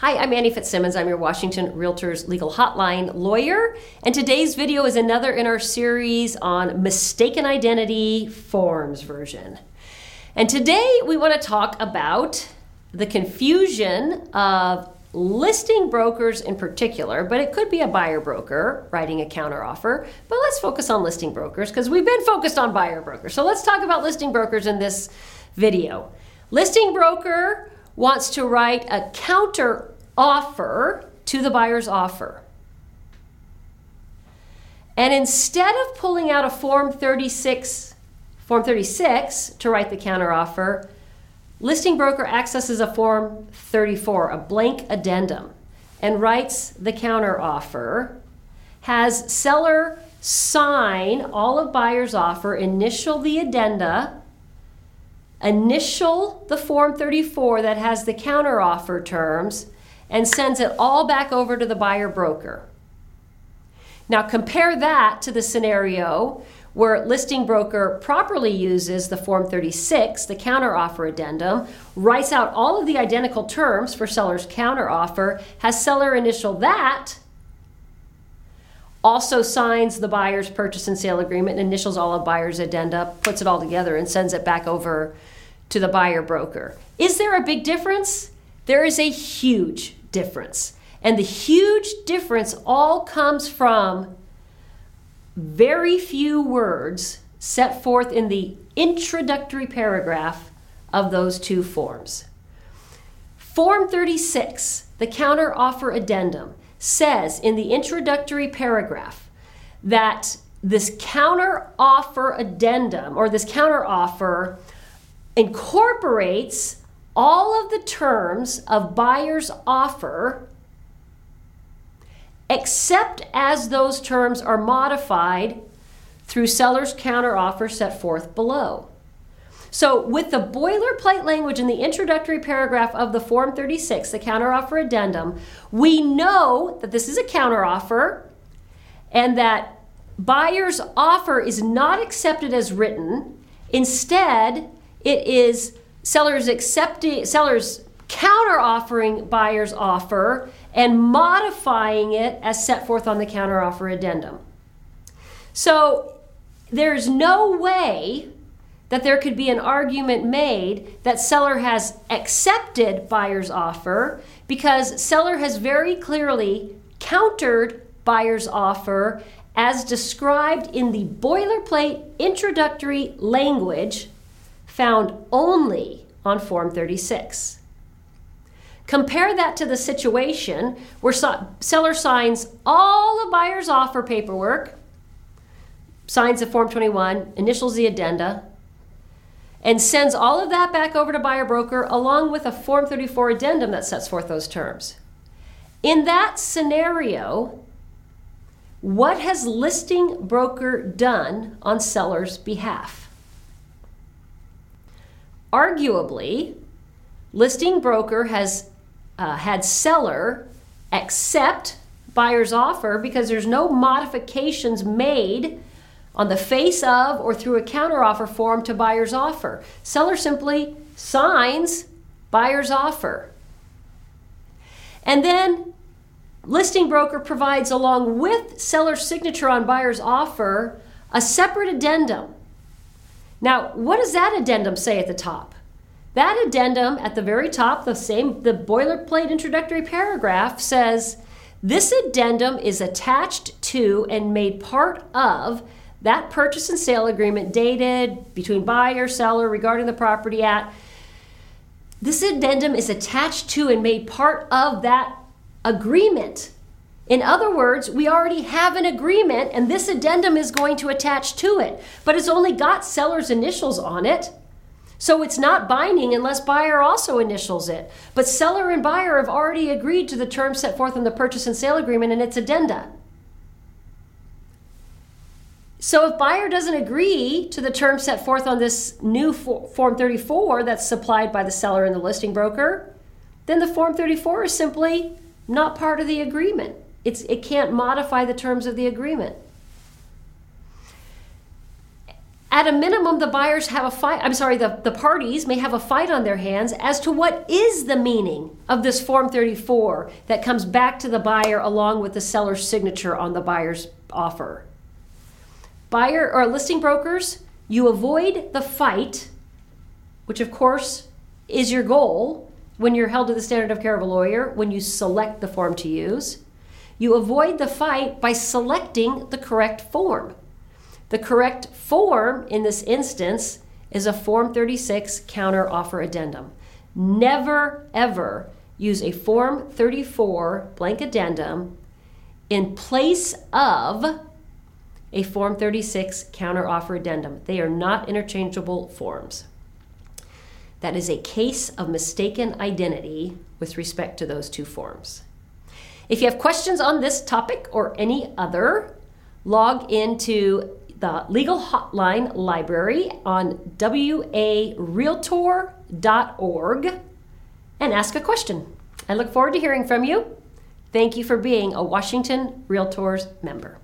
Hi, I'm Annie Fitzsimmons. I'm your Washington Realtors Legal Hotline lawyer, and today's video is another in our series on mistaken identity forms version. And today we want to talk about the confusion of listing brokers in particular, but it could be a buyer broker writing a counteroffer. But let's focus on listing brokers because we've been focused on buyer brokers. So let's talk about listing brokers in this video. Listing broker wants to write a counter offer to the buyer's offer. And instead of pulling out a form 36 form 36 to write the counter offer, listing broker accesses a form 34, a blank addendum, and writes the counter offer, has seller sign all of buyer's offer, initial the addenda, initial the Form 34 that has the counteroffer terms, and sends it all back over to the buyer broker. Now compare that to the scenario where listing broker properly uses the Form 36, the counteroffer addendum, writes out all of the identical terms for seller's counteroffer, has seller initial that, also signs the buyer's purchase and sale agreement, initials all of buyer's addenda, puts it all together, and sends it back over to the buyer broker. Is there a big difference? There is a huge difference. And the huge difference all comes from very few words set forth in the introductory paragraph of those two forms. Form 36, the counter offer addendum, says in the introductory paragraph that this counter offer addendum or this counter offer incorporates all of the terms of buyer's offer except as those terms are modified through seller's counteroffer set forth below. So, with the boilerplate language in the introductory paragraph of the Form 36, the counteroffer addendum, we know that this is a counteroffer and that buyer's offer is not accepted as written. Instead, it is sellers accepting sellers counter offering buyer's offer and modifying it as set forth on the counteroffer addendum. So there's no way that there could be an argument made that seller has accepted buyer's offer because seller has very clearly countered buyer's offer as described in the boilerplate introductory language found only on Form 36. Compare that to the situation where seller signs all the buyer's offer paperwork, signs the Form 21, initials the addenda, and sends all of that back over to buyer broker along with a Form 34 addendum that sets forth those terms. In that scenario, what has listing broker done on seller's behalf? Arguably, listing broker has uh, had seller accept buyer's offer because there's no modifications made on the face of or through a counteroffer form to buyer's offer. Seller simply signs buyer's offer. And then listing broker provides along with seller's signature on buyer's offer a separate addendum now, what does that addendum say at the top? That addendum at the very top, the same the boilerplate introductory paragraph says this addendum is attached to and made part of that purchase and sale agreement dated between buyer seller regarding the property at this addendum is attached to and made part of that agreement in other words, we already have an agreement and this addendum is going to attach to it, but it's only got seller's initials on it. So it's not binding unless buyer also initials it. But seller and buyer have already agreed to the terms set forth in the purchase and sale agreement and its addenda. So if buyer doesn't agree to the terms set forth on this new Form 34 that's supplied by the seller and the listing broker, then the Form 34 is simply not part of the agreement. It's, it can't modify the terms of the agreement. at a minimum, the buyers have a fight. I'm sorry, the, the parties may have a fight on their hands as to what is the meaning of this Form 34 that comes back to the buyer along with the seller's signature on the buyer's offer. Buyer or listing brokers, you avoid the fight, which of course is your goal when you're held to the standard of care of a lawyer when you select the form to use. You avoid the fight by selecting the correct form. The correct form in this instance is a Form 36 counter offer addendum. Never, ever use a Form 34 blank addendum in place of a Form 36 counteroffer addendum. They are not interchangeable forms. That is a case of mistaken identity with respect to those two forms. If you have questions on this topic or any other, log into the Legal Hotline Library on warealtor.org and ask a question. I look forward to hearing from you. Thank you for being a Washington Realtors member.